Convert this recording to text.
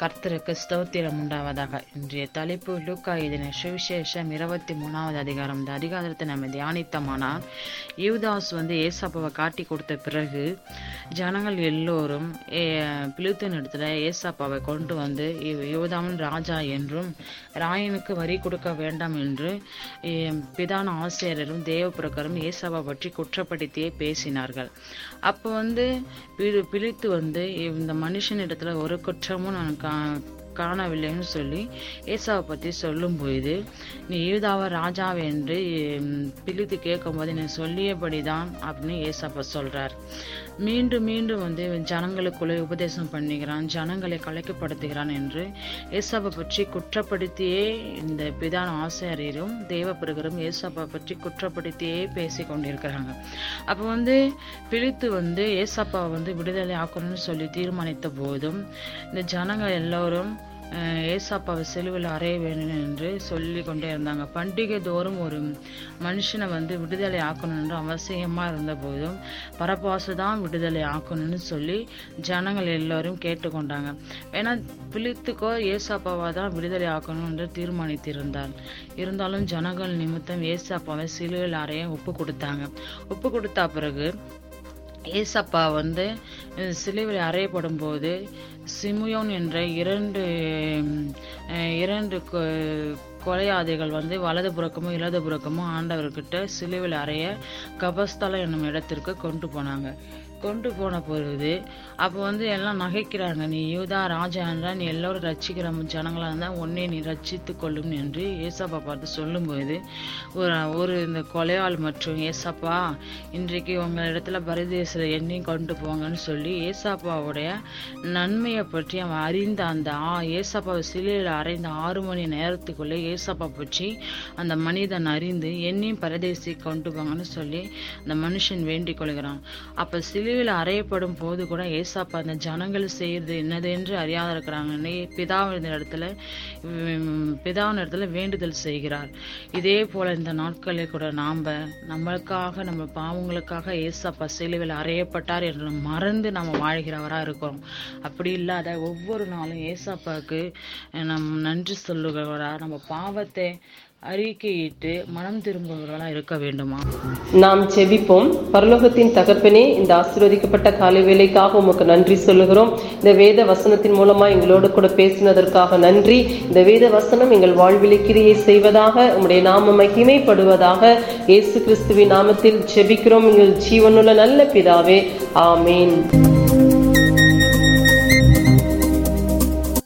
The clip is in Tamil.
கர்த்தருக்கு ஸ்தோத்திரம் உண்டாவதாக. இன்றைய தலைப்பு லூக்கா இதன சுவிசேஷம் இருபத்தி மூணாவது அதிகாரம். இந்த அதிகாரத்தை நம்ம தியானித்தமானால் யூதாஸ் வந்து ஏசாப்பாவை காட்டி கொடுத்த பிறகு ஜனங்கள் எல்லோரும் பிலுத்தின் இடத்துல ஏசாப்பாவை கொண்டு வந்து இவ்- யூதாவின் ராஜா என்றும் ராயனுக்கு வரி கொடுக்க வேண்டாம் என்று பிதான ஆசிரியரும் தேவ பிரகாரம் ஏசாப்பா பற்றி குற்றப்படுத்தியே பேசினார்கள். அப்போ வந்து பிழித்து பிலித்து வந்து இந்த மனுஷன் இடத்துல ஒரு குற்றமும் Oh a guy காணவில்லைன்னு சொல்லி ஏசாவை பற்றி சொல்லும்போது நீ யூதாவை ராஜாவென்று பிழித்து கேட்கும்போது நீ சொல்லியபடிதான் அப்படின்னு ஏசாப்பா சொல்கிறார் மீண்டும் மீண்டும் வந்து ஜனங்களுக்குள்ளே உபதேசம் பண்ணுகிறான் ஜனங்களை கலைக்கப்படுத்துகிறான் என்று ஏசாப்பை பற்றி குற்றப்படுத்தியே இந்த பிதான ஆசிரியரும் தேவ பிரகரும் ஏசாப்பா பற்றி குற்றப்படுத்தியே பேசி கொண்டிருக்கிறாங்க. அப்போ வந்து பிழித்து வந்து ஏசாப்பாவை வந்து விடுதலை ஆக்கணும்னு சொல்லி தீர்மானித்த போதும் இந்த ஜனங்கள் எல்லோரும் ஏசாப்பாவை செலுவில் அறைய வேணும் என்று சொல்லி கொண்டே இருந்தாங்க. பண்டிகை தோறும் ஒரு மனுஷனை வந்து விடுதலை ஆக்கணும்னு அவசியமாக இருந்த போதும் பரபாசு தான் விடுதலை ஆக்கணும்னு சொல்லி ஜனங்கள் எல்லோரும் கேட்டுக்கொண்டாங்க. ஏன்னா பிலித்துக்கோ ஏசாப்பாவை தான் விடுதலை ஆக்கணும் என்று தீர்மானித்திருந்தார். இருந்தாலும் ஜனங்கள் நிமித்தம் ஏசாப்பாவை சிலுவையில் அறைய ஒப்பு கொடுத்தாங்க. ஒப்பு கொடுத்த பிறகு ஏசப்பா வந்து அஹ், சிலுவையில் அறையப்படும் போது சிமியோன் என்ற இரண்டு இரண்டு கொ- கொலையாதிகள் வந்து வலது புறக்கமும் இடது புறக்கமும் ஆண்டவர்கிட்ட சிலுவையில் அறைய கபஸ்தலம் என்னும் இடத்திற்கு கொண்டு போனாங்க. கொண்டு போன பொழுது அப்போ வந்து எல்லாம் நகைக்கிறாங்க. நீ யூதா ராஜா நீ எல்லோரும் ரட்சிக்கிற ஜனங்களாக இருந்தால் உன்னே நீ ரட்சித்து கொள்ளும் என்று ஏசப்பா பார்த்து சொல்லும்போது ஒரு ஒரு இந்த கொலையாள் மற்றும் ஏசப்பா இன்றைக்கு உங்கள் இடத்துல பரதேசில் என்னையும் கொண்டு போங்கன்னு சொல்லி ஏசப்பாவுடைய நன்மையை பற்றி அவன் அறிந்த அந்த ஆ ஏசப்பாவை சிலையில் அறைந்த ஆறு மணி நேரத்துக்குள்ளே ஏசப்பா பற்றி அந்த மனிதன் அறிந்து என்னையும் பரதேசி கொண்டு போங்கன்னு சொல்லி அந்த மனுஷன் வேண்டிக் கொள்கிறான். அப்ப சிலுவையில் அறையப்படும் போது கூட ஏசாப்பா அந்த ஜனங்கள் செய்கிறது என்னது என்று அறியாத இருக்கிறாங்கன்னு பிதாவின் இடத்துல பிதாவின் இடத்துல வேண்டுதல் செய்கிறார். இதே போல இந்த நாட்களில் கூட நாம் நம்மளுக்காக நம்ம பாவங்களுக்காக ஏசாப்பா சிலுவையில் அறையப்பட்டார் என்று மறந்து நம்ம வாழ்கிறவராக இருக்கிறோம். அப்படி இல்லாத ஒவ்வொரு நாளும் ஏசாப்பாவுக்கு நம் நன்றி சொல்லுகிறவராக நம்ம பாவத்தை அறிக்கையிட்டு மனம் திரும்புகிறவர்களா இருக்க வேண்டுமா? நாம் செபிப்போம். பரலோகத்தின் தகப்பனே இந்த ஆசீர்வதிக்கப்பட்ட காலை வேலைக்காக உமக்கு நன்றி சொல்லுகிறோம். இந்த வேத வசனத்தின் மூலமா எங்களோடு கூட பேசினதற்காக நன்றி. இந்த வேத வசனம் எங்கள் வாழ்விலை கிரியை செய்வதாக உம்முடைய நாம மகிமைப்படுவதாக இயேசு கிறிஸ்துவின் நாமத்தில் செபிக்கிறோம். எங்கள் ஜீவனுள்ள நல்ல பிதாவே. ஆமேன்.